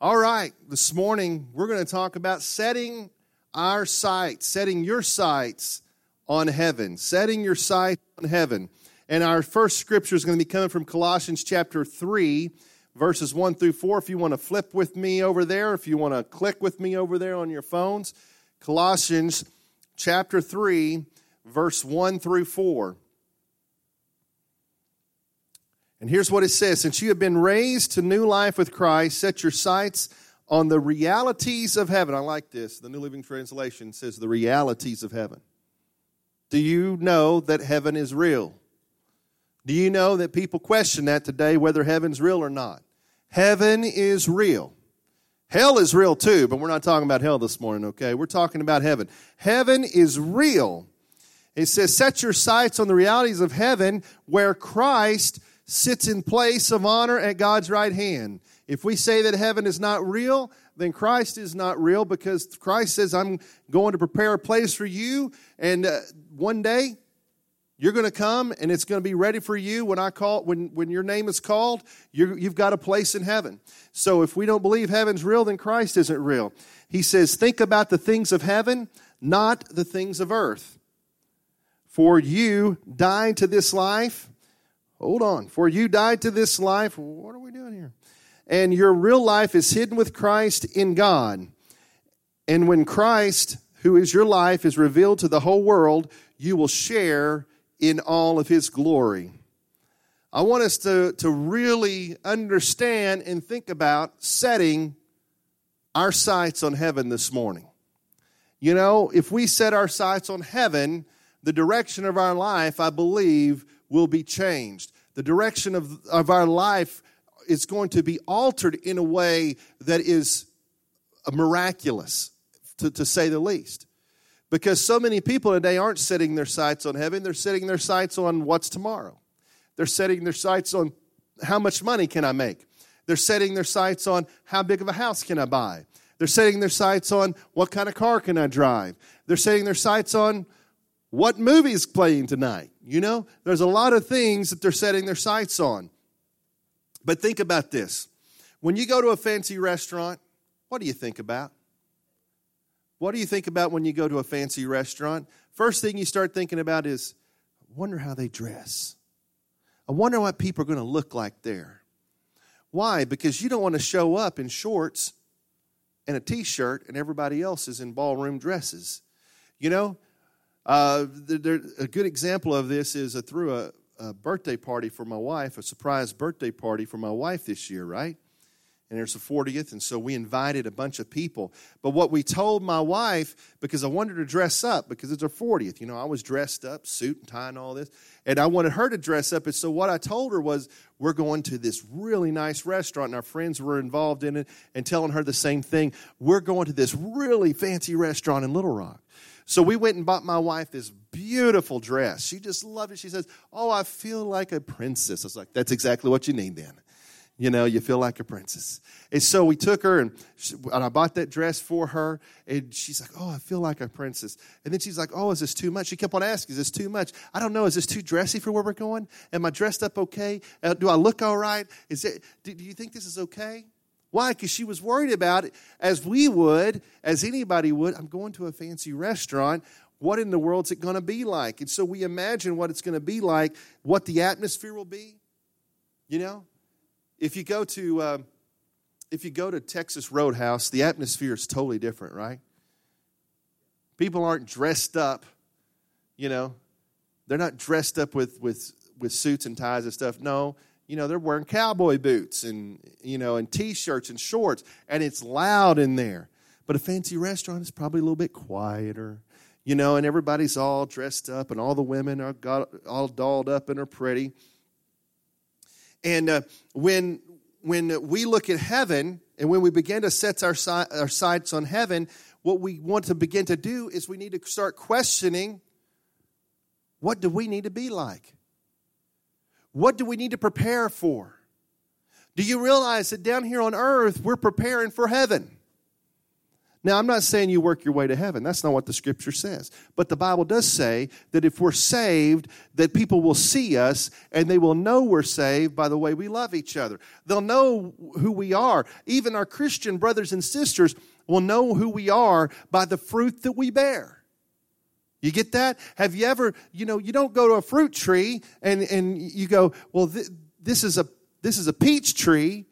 All right, this morning we're going to talk about setting our sights, setting your sights on heaven, setting your sights on heaven. And our first scripture is going to be coming from Colossians chapter 3, verses 1 through 4. If you want to flip with me over there, if you want to click with me over there on your phones, Colossians chapter 3, verse 1 through 4. And here's what it says Since you have been raised to new life with Christ, set your sights on the realities of heaven. I like this. The New Living Translation says the realities of heaven. Do you know that heaven is real? Do you know that people question that today, whether heaven's real or not? Heaven is real. Hell is real too, but we're not talking about hell this morning, okay? We're talking about heaven. Heaven is real. It says, Set your sights on the realities of heaven where Christ sits in place of honor at God's right hand. If we say that heaven is not real, then Christ is not real because Christ says, I'm going to prepare a place for you, and uh, one day you're going to come and it's going to be ready for you when I call when when your name is called. you have got a place in heaven. So if we don't believe heaven's real, then Christ isn't real. He says, think about the things of heaven, not the things of earth. For you died to this life Hold on. For you died to this life. What are we doing here? And your real life is hidden with Christ in God. And when Christ, who is your life, is revealed to the whole world, you will share in all of his glory. I want us to, to really understand and think about setting our sights on heaven this morning. You know, if we set our sights on heaven, the direction of our life, I believe, will be changed. The direction of, of our life is going to be altered in a way that is miraculous, to, to say the least. Because so many people today aren't setting their sights on heaven, they're setting their sights on what's tomorrow. They're setting their sights on how much money can I make. They're setting their sights on how big of a house can I buy. They're setting their sights on what kind of car can I drive. They're setting their sights on what movie's playing tonight? You know, there's a lot of things that they're setting their sights on. But think about this. When you go to a fancy restaurant, what do you think about? What do you think about when you go to a fancy restaurant? First thing you start thinking about is, I wonder how they dress. I wonder what people are going to look like there. Why? Because you don't want to show up in shorts and a t shirt and everybody else is in ballroom dresses. You know, uh, there, a good example of this is uh, through a, a, birthday party for my wife, a surprise birthday party for my wife this year, right? And there's a 40th, and so we invited a bunch of people. But what we told my wife, because I wanted her to dress up, because it's her 40th, you know, I was dressed up, suit and tie and all this, and I wanted her to dress up. And so what I told her was, we're going to this really nice restaurant, and our friends were involved in it, and telling her the same thing. We're going to this really fancy restaurant in Little Rock. So we went and bought my wife this beautiful dress. She just loved it. She says, Oh, I feel like a princess. I was like, That's exactly what you need then. You know, you feel like a princess. And so we took her and, she, and I bought that dress for her. And she's like, Oh, I feel like a princess. And then she's like, Oh, is this too much? She kept on asking, Is this too much? I don't know. Is this too dressy for where we're going? Am I dressed up okay? Uh, do I look all right? Is it, do, do you think this is okay? Why? Because she was worried about it, as we would, as anybody would. I'm going to a fancy restaurant. What in the world's it going to be like? And so we imagine what it's going to be like, what the atmosphere will be. You know, if you go to uh, if you go to Texas Roadhouse, the atmosphere is totally different, right? People aren't dressed up. You know, they're not dressed up with with with suits and ties and stuff. No, you know, they're wearing cowboy boots and, you know, and t-shirts and shorts, and it's loud in there. But a fancy restaurant is probably a little bit quieter, you know, and everybody's all dressed up, and all the women are got all dolled up and are pretty. And uh, when when we look at heaven, and when we begin to set our, si- our sights on heaven, what we want to begin to do is we need to start questioning what do we need to be like? What do we need to prepare for? Do you realize that down here on earth, we're preparing for heaven? Now, I'm not saying you work your way to heaven. That's not what the scripture says. But the Bible does say that if we're saved, that people will see us and they will know we're saved by the way we love each other. They'll know who we are. Even our Christian brothers and sisters will know who we are by the fruit that we bear. You get that? Have you ever, you know, you don't go to a fruit tree and, and you go, well, th- this is a this is a peach tree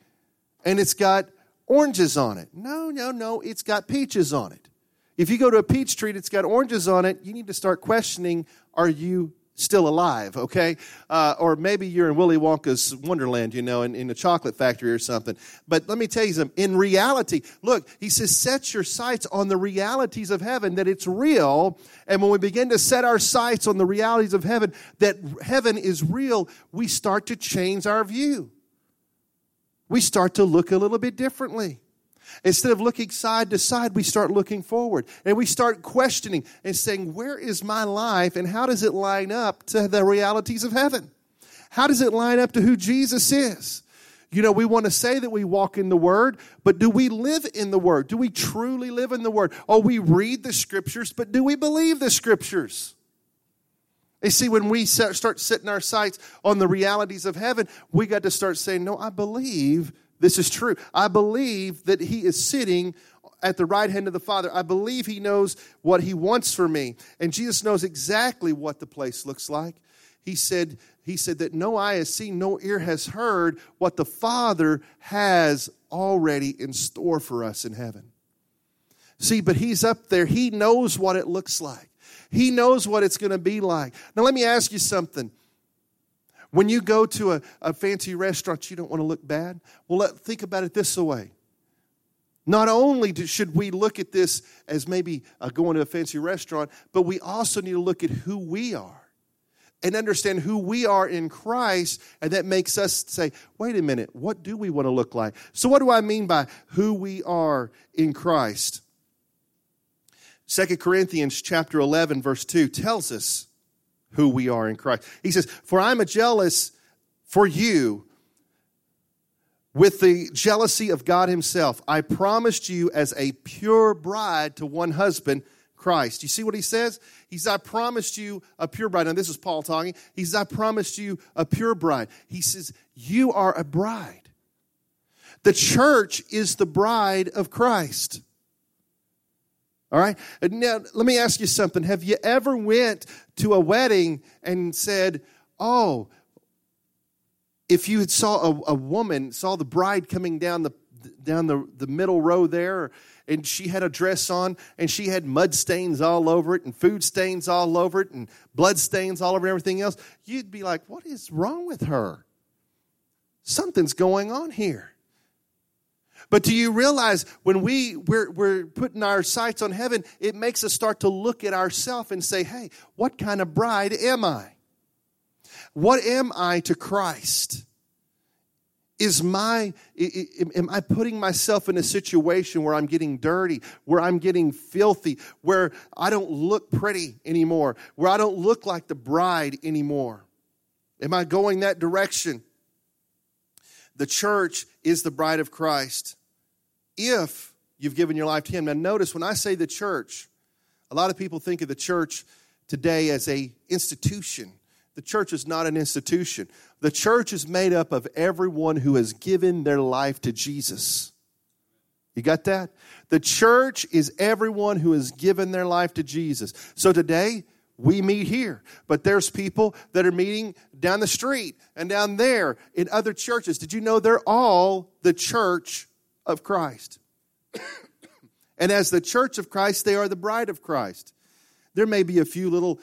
and it's got oranges on it. No, no, no, it's got peaches on it. If you go to a peach tree that's got oranges on it, you need to start questioning are you still alive, okay? Uh, or maybe you're in Willy Wonka's Wonderland, you know, in, in a chocolate factory or something. But let me tell you something. In reality, look, he says, set your sights on the realities of heaven, that it's real. And when we begin to set our sights on the realities of heaven, that heaven is real, we start to change our view we start to look a little bit differently. Instead of looking side to side, we start looking forward and we start questioning and saying, Where is my life and how does it line up to the realities of heaven? How does it line up to who Jesus is? You know, we want to say that we walk in the Word, but do we live in the Word? Do we truly live in the Word? Oh, we read the Scriptures, but do we believe the Scriptures? You see, when we start setting our sights on the realities of heaven, we got to start saying, No, I believe this is true. I believe that He is sitting at the right hand of the Father. I believe He knows what He wants for me. And Jesus knows exactly what the place looks like. He said, he said that no eye has seen, no ear has heard what the Father has already in store for us in heaven. See, but He's up there. He knows what it looks like. He knows what it's going to be like. Now, let me ask you something. When you go to a, a fancy restaurant, you don't want to look bad. Well, let, think about it this way. Not only do, should we look at this as maybe uh, going to a fancy restaurant, but we also need to look at who we are and understand who we are in Christ, and that makes us say, wait a minute, what do we want to look like? So, what do I mean by who we are in Christ? Second Corinthians chapter 11 verse 2 tells us who we are in Christ. He says, "For I'm a jealous for you with the jealousy of God himself. I promised you as a pure bride to one husband, Christ." You see what he says? He says, "I promised you a pure bride." Now this is Paul talking. He says, "I promised you a pure bride." He says, "You are a bride." The church is the bride of Christ. All right. Now, let me ask you something. Have you ever went to a wedding and said, "Oh, if you saw a, a woman, saw the bride coming down the down the, the middle row there, and she had a dress on, and she had mud stains all over it, and food stains all over it, and blood stains all over everything else, you'd be like, What is wrong with her? Something's going on here. But do you realize when we, we're, we're putting our sights on heaven, it makes us start to look at ourselves and say, hey, what kind of bride am I? What am I to Christ? Is my, am I putting myself in a situation where I'm getting dirty, where I'm getting filthy, where I don't look pretty anymore, where I don't look like the bride anymore? Am I going that direction? The church is the bride of Christ. If you've given your life to Him. Now, notice when I say the church, a lot of people think of the church today as a institution. The church is not an institution. The church is made up of everyone who has given their life to Jesus. You got that? The church is everyone who has given their life to Jesus. So today, we meet here, but there's people that are meeting down the street and down there in other churches. Did you know they're all the church of Christ? and as the church of Christ, they are the bride of Christ. There may be a few little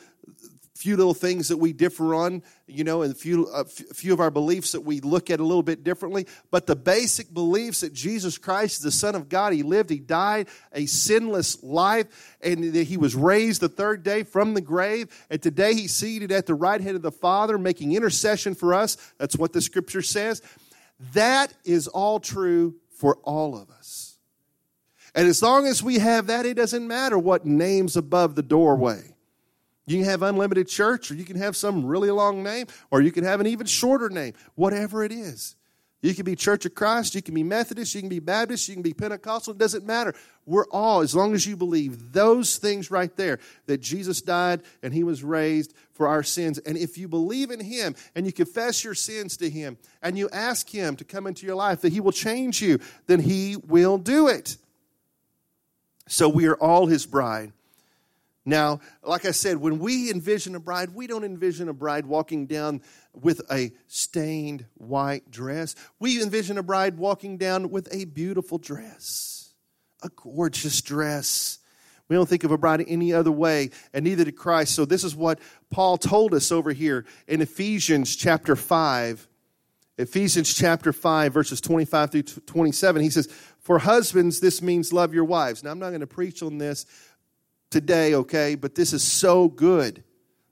few little things that we differ on, you know, and a few, a few of our beliefs that we look at a little bit differently. But the basic beliefs that Jesus Christ is the Son of God, He lived, He died a sinless life, and that He was raised the third day from the grave. And today He's seated at the right hand of the Father, making intercession for us. That's what the scripture says. That is all true for all of us. And as long as we have that, it doesn't matter what name's above the doorway. You can have unlimited church, or you can have some really long name, or you can have an even shorter name, whatever it is. You can be Church of Christ, you can be Methodist, you can be Baptist, you can be Pentecostal, it doesn't matter. We're all, as long as you believe those things right there, that Jesus died and he was raised for our sins. And if you believe in him and you confess your sins to him and you ask him to come into your life, that he will change you, then he will do it. So we are all his bride. Now, like I said, when we envision a bride, we don't envision a bride walking down with a stained white dress. We envision a bride walking down with a beautiful dress, a gorgeous dress. We don't think of a bride any other way, and neither did Christ. So, this is what Paul told us over here in Ephesians chapter 5. Ephesians chapter 5, verses 25 through 27. He says, For husbands, this means love your wives. Now, I'm not going to preach on this today, okay? But this is so good.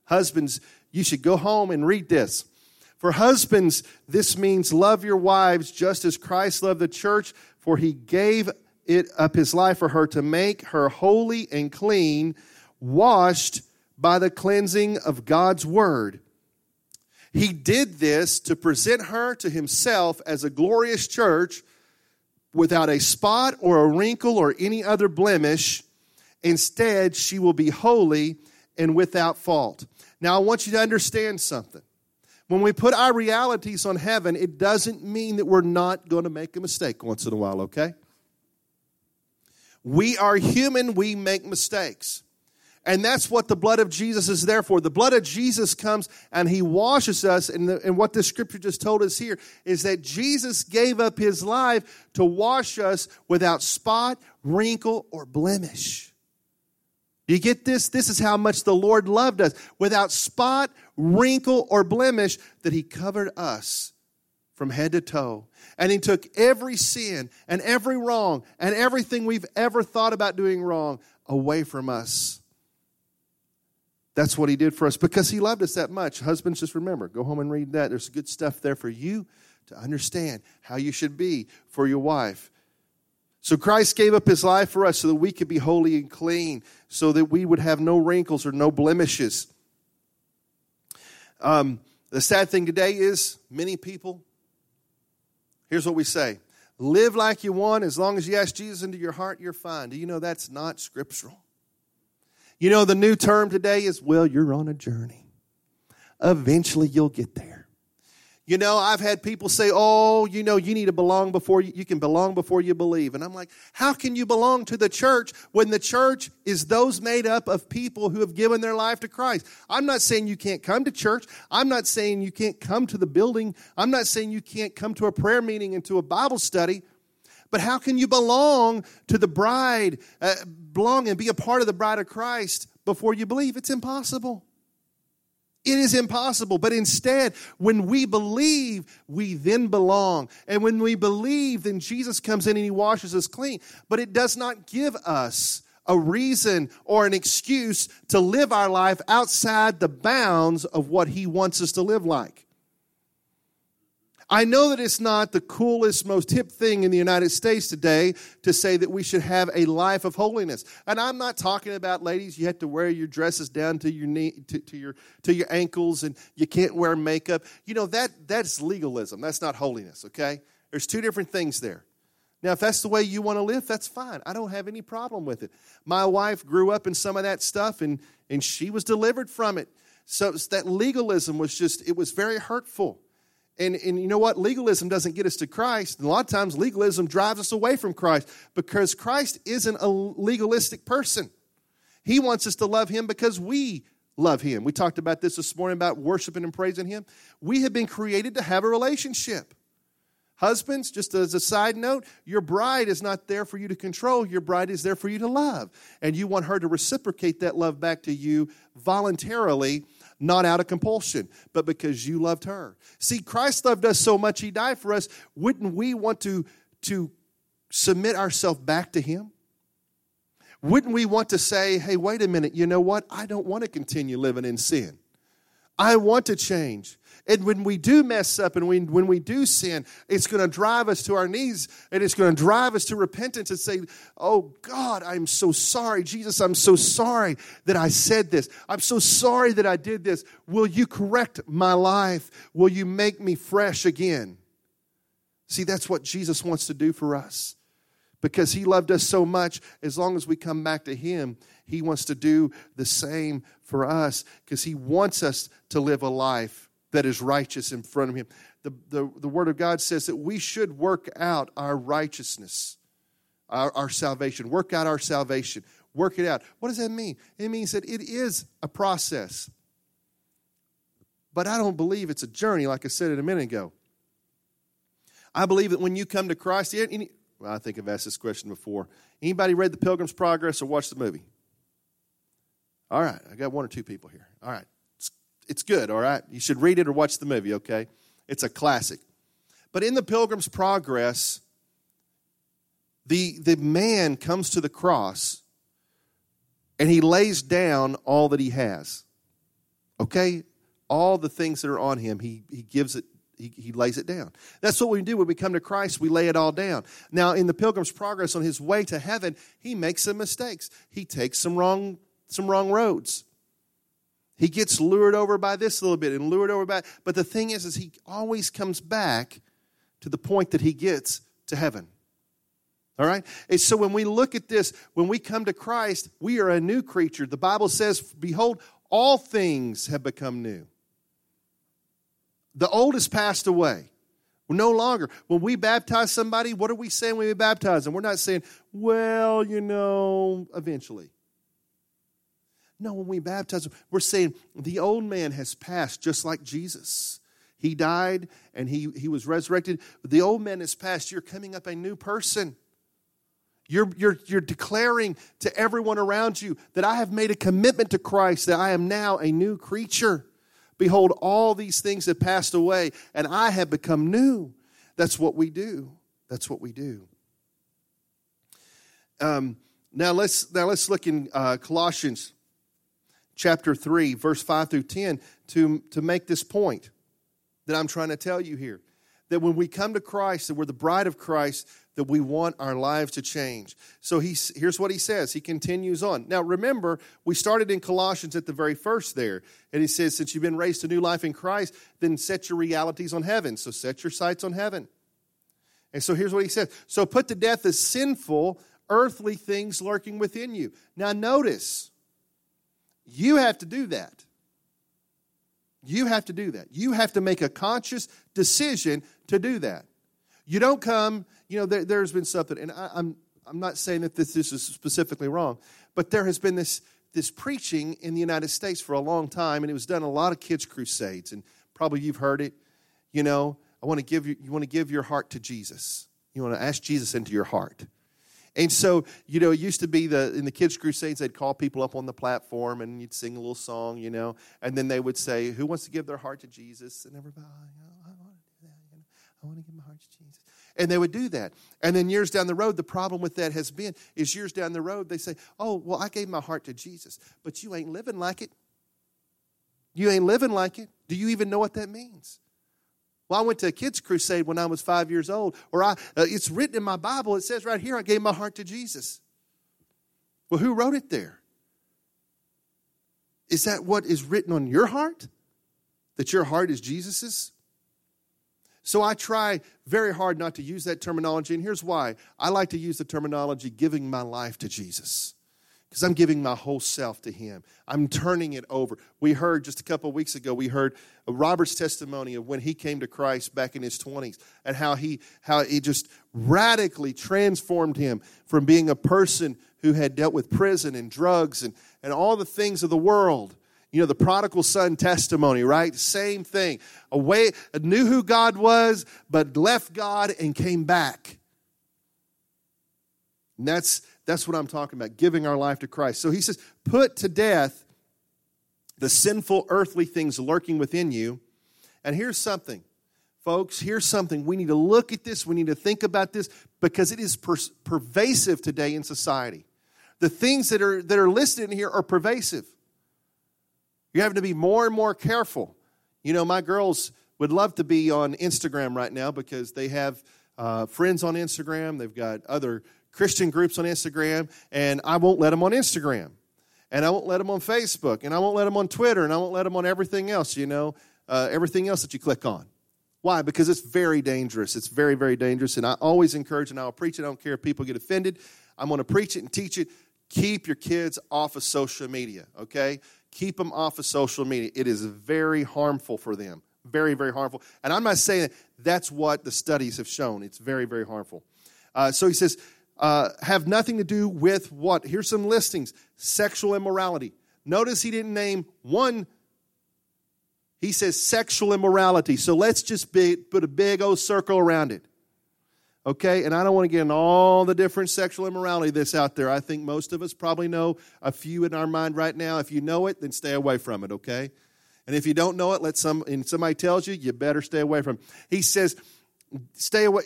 Husbands, you should go home and read this. For husbands, this means love your wives just as Christ loved the church, for he gave it up his life for her to make her holy and clean, washed by the cleansing of God's word. He did this to present her to himself as a glorious church without a spot or a wrinkle or any other blemish Instead, she will be holy and without fault. Now, I want you to understand something. When we put our realities on heaven, it doesn't mean that we're not going to make a mistake once in a while, okay? We are human, we make mistakes. And that's what the blood of Jesus is there for. The blood of Jesus comes and he washes us. And, the, and what the scripture just told us here is that Jesus gave up his life to wash us without spot, wrinkle, or blemish. You get this? This is how much the Lord loved us. Without spot, wrinkle, or blemish, that He covered us from head to toe. And He took every sin and every wrong and everything we've ever thought about doing wrong away from us. That's what He did for us because He loved us that much. Husbands, just remember, go home and read that. There's good stuff there for you to understand how you should be for your wife. So Christ gave up his life for us so that we could be holy and clean, so that we would have no wrinkles or no blemishes. Um, the sad thing today is many people, here's what we say live like you want. As long as you ask Jesus into your heart, you're fine. Do you know that's not scriptural? You know, the new term today is, well, you're on a journey. Eventually you'll get there. You know, I've had people say, oh, you know, you need to belong before you, you can belong before you believe. And I'm like, how can you belong to the church when the church is those made up of people who have given their life to Christ? I'm not saying you can't come to church. I'm not saying you can't come to the building. I'm not saying you can't come to a prayer meeting and to a Bible study. But how can you belong to the bride, uh, belong and be a part of the bride of Christ before you believe? It's impossible. It is impossible. But instead, when we believe, we then belong. And when we believe, then Jesus comes in and he washes us clean. But it does not give us a reason or an excuse to live our life outside the bounds of what he wants us to live like. I know that it's not the coolest, most hip thing in the United States today to say that we should have a life of holiness. And I'm not talking about ladies, you have to wear your dresses down to your knee to, to your to your ankles and you can't wear makeup. You know, that that's legalism. That's not holiness, okay? There's two different things there. Now, if that's the way you want to live, that's fine. I don't have any problem with it. My wife grew up in some of that stuff and and she was delivered from it. So that legalism was just it was very hurtful. And, and you know what? Legalism doesn't get us to Christ. And a lot of times, legalism drives us away from Christ because Christ isn't a legalistic person. He wants us to love Him because we love Him. We talked about this this morning about worshiping and praising Him. We have been created to have a relationship. Husbands, just as a side note, your bride is not there for you to control. Your bride is there for you to love. And you want her to reciprocate that love back to you voluntarily not out of compulsion, but because you loved her. See, Christ loved us so much, He died for us. Wouldn't we want to, to submit ourselves back to Him? Wouldn't we want to say, hey, wait a minute, you know what? I don't want to continue living in sin. I want to change. And when we do mess up and we, when we do sin, it's going to drive us to our knees and it's going to drive us to repentance and say, Oh God, I'm so sorry. Jesus, I'm so sorry that I said this. I'm so sorry that I did this. Will you correct my life? Will you make me fresh again? See, that's what Jesus wants to do for us. Because he loved us so much, as long as we come back to him, he wants to do the same for us because he wants us to live a life that is righteous in front of him. The, the, the Word of God says that we should work out our righteousness, our, our salvation, work out our salvation, work it out. What does that mean? It means that it is a process. But I don't believe it's a journey, like I said it a minute ago. I believe that when you come to Christ, any, well, I think I've asked this question before. Anybody read The Pilgrim's Progress or watched the movie? All right, I got one or two people here. All right, it's good, all right? You should read it or watch the movie, okay? It's a classic. But in The Pilgrim's Progress, the, the man comes to the cross and he lays down all that he has. Okay? All the things that are on him, he, he gives it, he, he lays it down. That's what we do when we come to Christ, we lay it all down. Now, in the Pilgrim's Progress, on his way to heaven, he makes some mistakes. He takes some wrong some wrong roads. He gets lured over by this a little bit and lured over by but the thing is is he always comes back to the point that he gets to heaven. All right? And so when we look at this, when we come to Christ, we are a new creature. The Bible says, Behold, all things have become new. The old has passed away. We're no longer. When we baptize somebody, what are we saying when we baptize them? We're not saying, well, you know, eventually. No, when we baptize, them, we're saying the old man has passed just like Jesus. He died and he, he was resurrected. The old man has passed. You're coming up a new person. You're, you're, you're declaring to everyone around you that I have made a commitment to Christ, that I am now a new creature. Behold, all these things have passed away, and I have become new. That's what we do. That's what we do. Um, now let's now let's look in uh, Colossians chapter 3, verse 5 through 10, to, to make this point that I'm trying to tell you here. That when we come to Christ, that we're the bride of Christ, that we want our lives to change. So he's, here's what he says. He continues on. Now, remember, we started in Colossians at the very first there. And he says, Since you've been raised to new life in Christ, then set your realities on heaven. So set your sights on heaven. And so here's what he says So put to death the sinful, earthly things lurking within you. Now, notice, you have to do that. You have to do that. You have to make a conscious decision to do that. You don't come, you know, there, has been something, and I, I'm, I'm not saying that this, this is specifically wrong, but there has been this, this preaching in the United States for a long time, and it was done a lot of kids' crusades, and probably you've heard it. You know, I want to give you, you want to give your heart to Jesus. You want to ask Jesus into your heart. And so, you know, it used to be the in the kids' crusades, they'd call people up on the platform and you'd sing a little song, you know, and then they would say, "Who wants to give their heart to Jesus?" And everybody, oh, I want to do that. You know, I want to give my heart to Jesus. And they would do that. And then years down the road, the problem with that has been is years down the road, they say, "Oh, well, I gave my heart to Jesus, but you ain't living like it. You ain't living like it. Do you even know what that means?" Well, I went to a kids' crusade when I was five years old, or I, uh, it's written in my Bible. It says right here, I gave my heart to Jesus. Well, who wrote it there? Is that what is written on your heart? That your heart is Jesus's? So I try very hard not to use that terminology, and here's why. I like to use the terminology giving my life to Jesus because I'm giving my whole self to Him. I'm turning it over. We heard just a couple of weeks ago, we heard Robert's testimony of when he came to Christ back in his 20s and how he, how it just radically transformed him from being a person who had dealt with prison and drugs and, and all the things of the world. You know, the prodigal son testimony, right? Same thing. Away, knew who God was, but left God and came back. And that's that's what I'm talking about, giving our life to Christ. So he says, put to death the sinful earthly things lurking within you. And here's something, folks, here's something. We need to look at this, we need to think about this because it is per- pervasive today in society. The things that are, that are listed in here are pervasive. You're having to be more and more careful. You know, my girls would love to be on Instagram right now because they have uh, friends on Instagram, they've got other Christian groups on Instagram, and I won't let them on Instagram. And I won't let them on Facebook, and I won't let them on Twitter, and I won't let them on everything else, you know, uh, everything else that you click on. Why? Because it's very dangerous. It's very, very dangerous. And I always encourage, and I'll preach it. I don't care if people get offended. I'm going to preach it and teach it. Keep your kids off of social media, okay? Keep them off of social media. It is very harmful for them. Very, very harmful. And I'm not saying that that's what the studies have shown. It's very, very harmful. Uh, so he says, uh, have nothing to do with what? Here's some listings sexual immorality. Notice he didn't name one he says sexual immorality. So let's just be, put a big old circle around it. Okay? And I don't want to get in all the different sexual immorality that's out there. I think most of us probably know a few in our mind right now. If you know it, then stay away from it, okay? And if you don't know it, let some and somebody tells you, you better stay away from it. He says, stay away.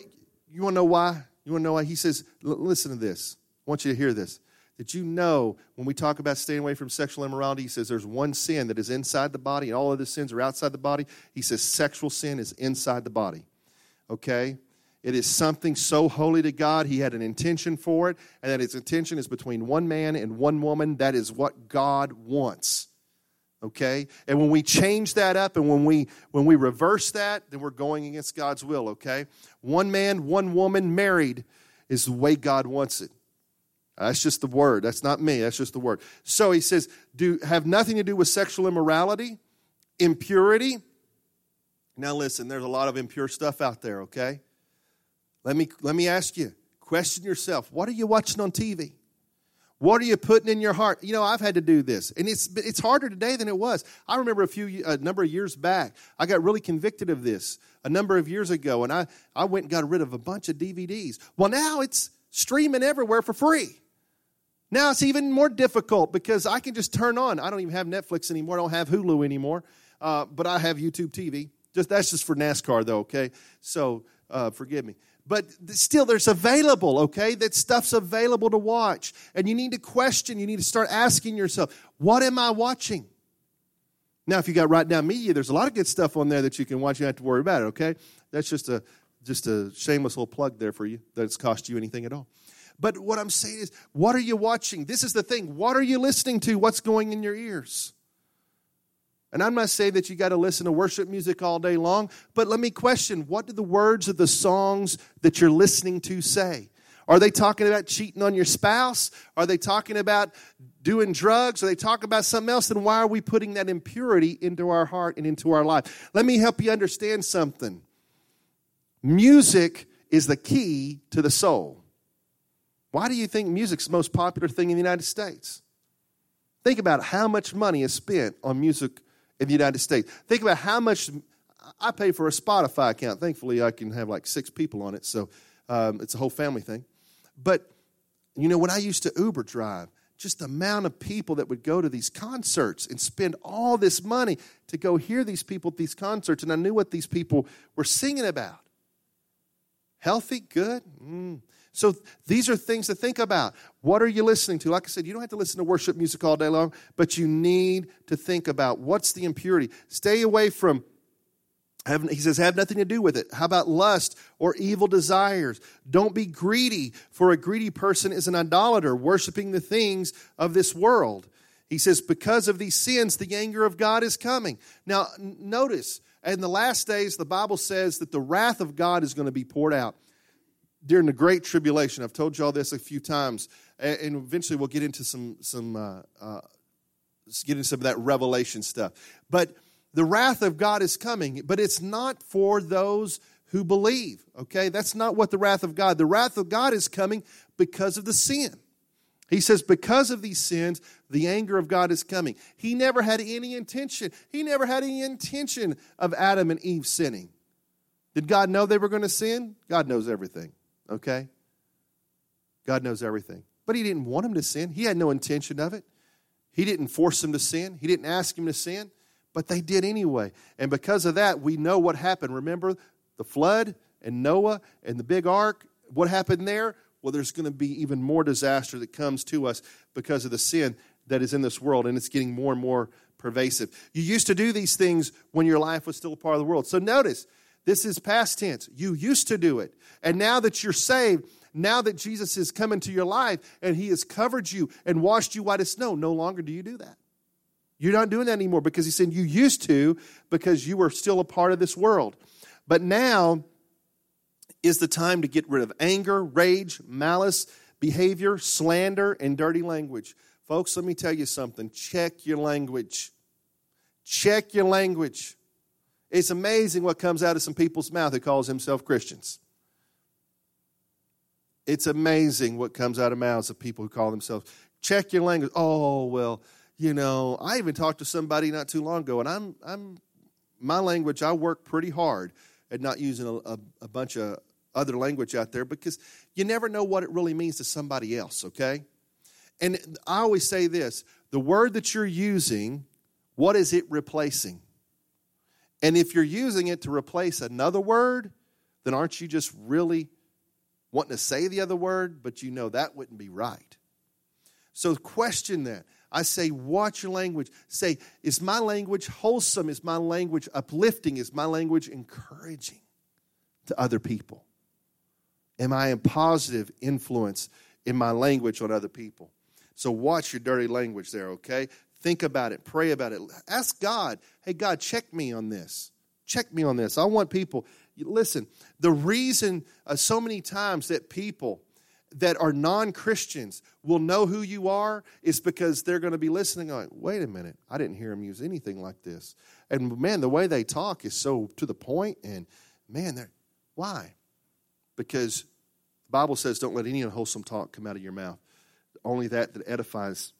You want to know why? You want to know why? He says, listen to this. I want you to hear this that you know when we talk about staying away from sexual immorality, he says there's one sin that is inside the body and all other sins are outside the body. He says sexual sin is inside the body. Okay? It is something so holy to God. He had an intention for it, and that his intention is between one man and one woman. That is what God wants. Okay? And when we change that up and when we when we reverse that, then we're going against God's will, okay? One man, one woman married is the way God wants it. That's just the word. That's not me. That's just the word. So he says, do have nothing to do with sexual immorality, impurity. Now listen, there's a lot of impure stuff out there, okay? Let me let me ask you, question yourself, what are you watching on TV? What are you putting in your heart? You know, I've had to do this, and it's it's harder today than it was. I remember a few a number of years back, I got really convicted of this a number of years ago, and I I went and got rid of a bunch of DVDs. Well, now it's streaming everywhere for free. Now it's even more difficult because I can just turn on. I don't even have Netflix anymore. I don't have Hulu anymore, uh, but I have YouTube TV. Just that's just for NASCAR though. Okay, so uh, forgive me. But still, there's available. Okay, that stuff's available to watch, and you need to question. You need to start asking yourself, "What am I watching?" Now, if you got RightNow Media, there's a lot of good stuff on there that you can watch. You don't have to worry about it. Okay, that's just a just a shameless little plug there for you. That's cost you anything at all. But what I'm saying is, what are you watching? This is the thing. What are you listening to? What's going in your ears? And I'm not saying that you got to listen to worship music all day long, but let me question what do the words of the songs that you're listening to say? Are they talking about cheating on your spouse? Are they talking about doing drugs? Are they talking about something else? Then why are we putting that impurity into our heart and into our life? Let me help you understand something. Music is the key to the soul. Why do you think music's the most popular thing in the United States? Think about how much money is spent on music in the United States. Think about how much I pay for a Spotify account. Thankfully, I can have like six people on it, so um, it's a whole family thing. But you know, when I used to Uber drive, just the amount of people that would go to these concerts and spend all this money to go hear these people at these concerts, and I knew what these people were singing about. Healthy, good. Mm. So these are things to think about. What are you listening to? Like I said, you don't have to listen to worship music all day long, but you need to think about what's the impurity. Stay away from have, he says, have nothing to do with it. How about lust or evil desires? Don't be greedy, for a greedy person is an idolater, worshiping the things of this world. He says, because of these sins, the anger of God is coming. Now, notice, in the last days, the Bible says that the wrath of God is going to be poured out during the Great Tribulation. I've told you all this a few times, and eventually we'll get into some some uh, uh, get into some of that revelation stuff. But the wrath of God is coming, but it's not for those who believe. Okay, that's not what the wrath of God. The wrath of God is coming because of the sin. He says, because of these sins, the anger of God is coming. He never had any intention. He never had any intention of Adam and Eve sinning. Did God know they were going to sin? God knows everything okay? God knows everything. But He didn't want him to sin, He had no intention of it. He didn't force them to sin, He didn't ask him to sin, but they did anyway. And because of that, we know what happened. Remember the flood and Noah and the big ark? What happened there? Well, there's going to be even more disaster that comes to us because of the sin that is in this world, and it's getting more and more pervasive. You used to do these things when your life was still a part of the world. So notice, this is past tense. You used to do it. And now that you're saved, now that Jesus has come into your life and he has covered you and washed you white as snow, no longer do you do that. You're not doing that anymore because he said you used to because you were still a part of this world. But now is the time to get rid of anger, rage, malice, behavior, slander, and dirty language. Folks, let me tell you something. Check your language. Check your language. It's amazing what comes out of some people's mouth who calls themselves Christians. It's amazing what comes out of mouths of people who call themselves. Check your language. Oh, well, you know, I even talked to somebody not too long ago, and I'm, I'm, my language, I work pretty hard at not using a, a, a bunch of other language out there because you never know what it really means to somebody else, okay? And I always say this the word that you're using, what is it replacing? And if you're using it to replace another word, then aren't you just really wanting to say the other word, but you know that wouldn't be right? So question that. I say, watch your language. Say, is my language wholesome? Is my language uplifting? Is my language encouraging to other people? Am I a positive influence in my language on other people? So watch your dirty language there, okay? Think about it, pray about it. Ask God, hey, God, check me on this. Check me on this. I want people, listen, the reason uh, so many times that people that are non Christians will know who you are is because they're going to be listening, like, wait a minute, I didn't hear him use anything like this. And man, the way they talk is so to the point, and man, they're, why? Because the Bible says, don't let any unwholesome talk come out of your mouth, only that that edifies.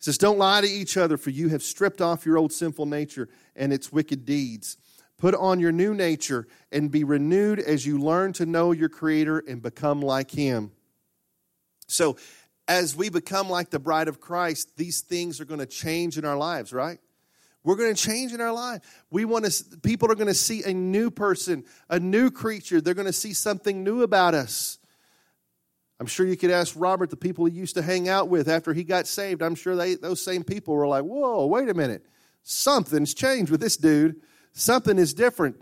It says, Don't lie to each other, for you have stripped off your old sinful nature and its wicked deeds. Put on your new nature and be renewed as you learn to know your Creator and become like Him. So, as we become like the bride of Christ, these things are going to change in our lives, right? We're going to change in our life. We want to people are going to see a new person, a new creature. They're going to see something new about us. I'm sure you could ask Robert the people he used to hang out with after he got saved. I'm sure they, those same people were like, "Whoa, wait a minute. Something's changed with this dude." Something is different.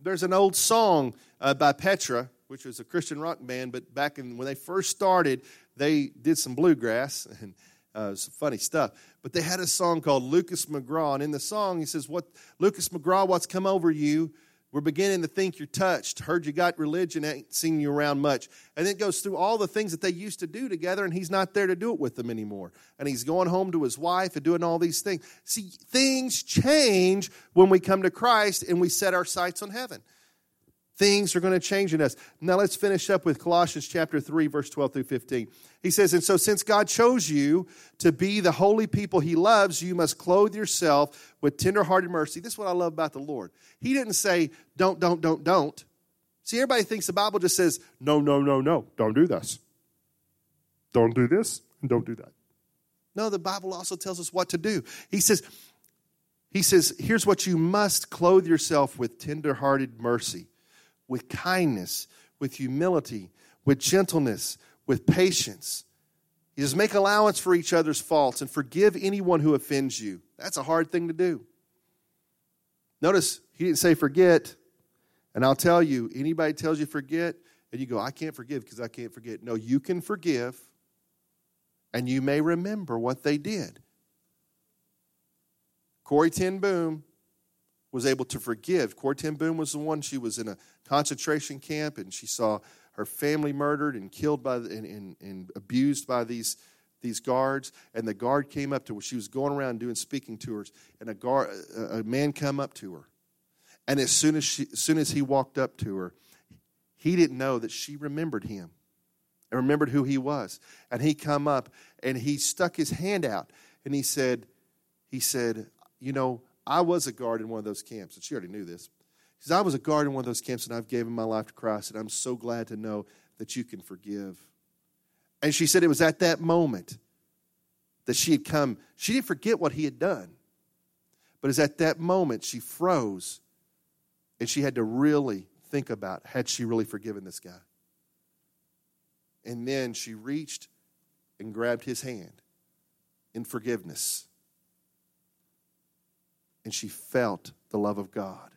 There's an old song uh, by Petra, which was a Christian rock band, but back in, when they first started, they did some bluegrass and uh, some funny stuff. But they had a song called Lucas McGraw, and in the song he says, "What Lucas McGraw? What's come over you? We're beginning to think you're touched. Heard you got religion, ain't seen you around much. And it goes through all the things that they used to do together, and he's not there to do it with them anymore. And he's going home to his wife and doing all these things. See, things change when we come to Christ and we set our sights on heaven. Things are going to change in us. Now let's finish up with Colossians chapter 3, verse 12 through 15. He says, And so since God chose you to be the holy people he loves, you must clothe yourself with tenderhearted mercy. This is what I love about the Lord. He didn't say, Don't, don't, don't, don't. See, everybody thinks the Bible just says, No, no, no, no, don't do this. Don't do this and don't do that. No, the Bible also tells us what to do. He says, he says, here's what you must clothe yourself with tenderhearted mercy with kindness, with humility, with gentleness, with patience. He says, make allowance for each other's faults and forgive anyone who offends you. That's a hard thing to do. Notice he didn't say forget. And I'll tell you, anybody tells you forget, and you go, I can't forgive because I can't forget. No, you can forgive, and you may remember what they did. Corrie ten Boom was able to forgive. Corrie ten Boom was the one, she was in a concentration camp and she saw her family murdered and killed by and, and, and abused by these these guards. And the guard came up to her. She was going around doing speaking tours and a guard a man come up to her. And as soon as she as soon as he walked up to her he didn't know that she remembered him and remembered who he was. And he come up and he stuck his hand out and he said he said you know i was a guard in one of those camps and she already knew this says, I was a guard in one of those camps and I've given my life to Christ, and I'm so glad to know that you can forgive. And she said it was at that moment that she had come. She didn't forget what he had done, but it's at that moment she froze and she had to really think about had she really forgiven this guy? And then she reached and grabbed his hand in forgiveness. And she felt the love of God.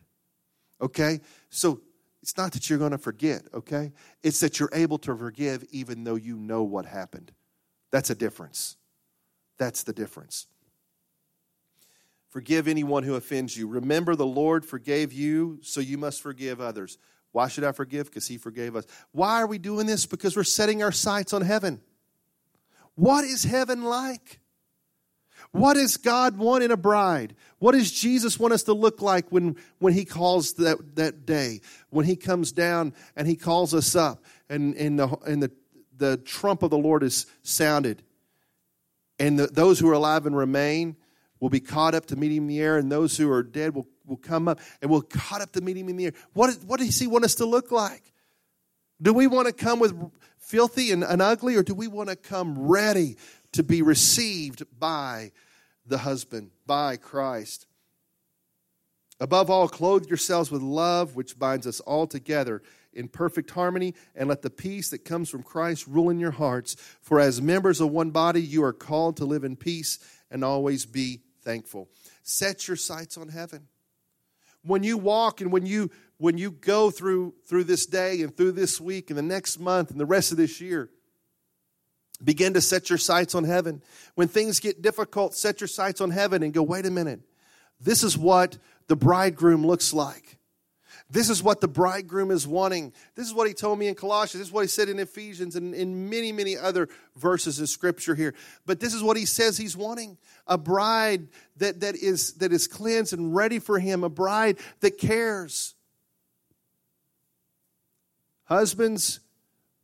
Okay? So it's not that you're going to forget, okay? It's that you're able to forgive even though you know what happened. That's a difference. That's the difference. Forgive anyone who offends you. Remember, the Lord forgave you, so you must forgive others. Why should I forgive? Because He forgave us. Why are we doing this? Because we're setting our sights on heaven. What is heaven like? What does God want in a bride? What does Jesus want us to look like when, when He calls that, that day? When He comes down and He calls us up and, and, the, and the, the trump of the Lord is sounded. And the, those who are alive and remain will be caught up to meet Him in the air, and those who are dead will, will come up and will caught up to meet Him in the air. What, what does He want us to look like? Do we want to come with filthy and, and ugly, or do we want to come ready to be received by the husband, by Christ. Above all, clothe yourselves with love, which binds us all together in perfect harmony, and let the peace that comes from Christ rule in your hearts. For as members of one body, you are called to live in peace and always be thankful. Set your sights on heaven. When you walk and when you when you go through through this day and through this week and the next month and the rest of this year, Begin to set your sights on heaven. When things get difficult, set your sights on heaven and go, wait a minute. This is what the bridegroom looks like. This is what the bridegroom is wanting. This is what he told me in Colossians. This is what he said in Ephesians and in many, many other verses of scripture here. But this is what he says he's wanting a bride that, that, is, that is cleansed and ready for him, a bride that cares. Husbands,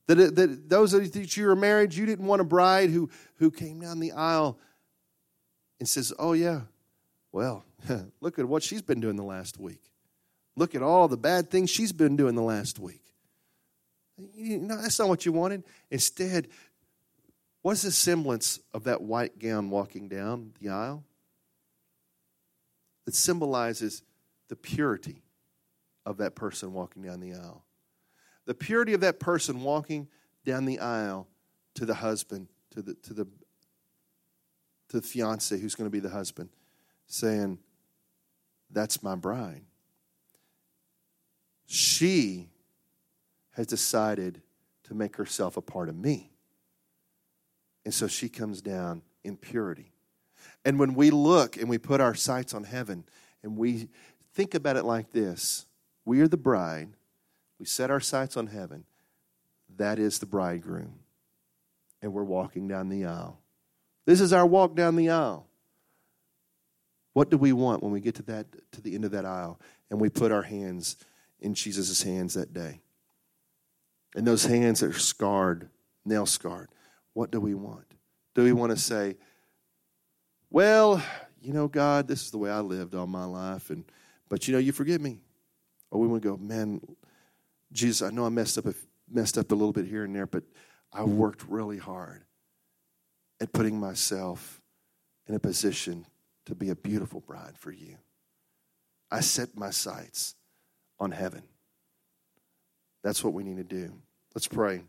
that, that those that you were married, you didn't want a bride who, who came down the aisle and says, Oh, yeah, well, look at what she's been doing the last week. Look at all the bad things she's been doing the last week. You know, that's not what you wanted. Instead, what's the semblance of that white gown walking down the aisle? It symbolizes the purity of that person walking down the aisle the purity of that person walking down the aisle to the husband, to the, to the, to the fiance who's going to be the husband, saying, That's my bride. She has decided to make herself a part of me. And so she comes down in purity. And when we look and we put our sights on heaven and we think about it like this we are the bride we set our sights on heaven. That is the bridegroom. And we're walking down the aisle. This is our walk down the aisle. What do we want when we get to that to the end of that aisle and we put our hands in Jesus' hands that day? And those hands are scarred, nail scarred. What do we want? Do we want to say, well, you know, God, this is the way I lived all my life, and but you know, you forgive me. Or we want to go, man, Jesus, I know I messed up, messed up a little bit here and there, but I worked really hard at putting myself in a position to be a beautiful bride for you. I set my sights on heaven. That's what we need to do. Let's pray.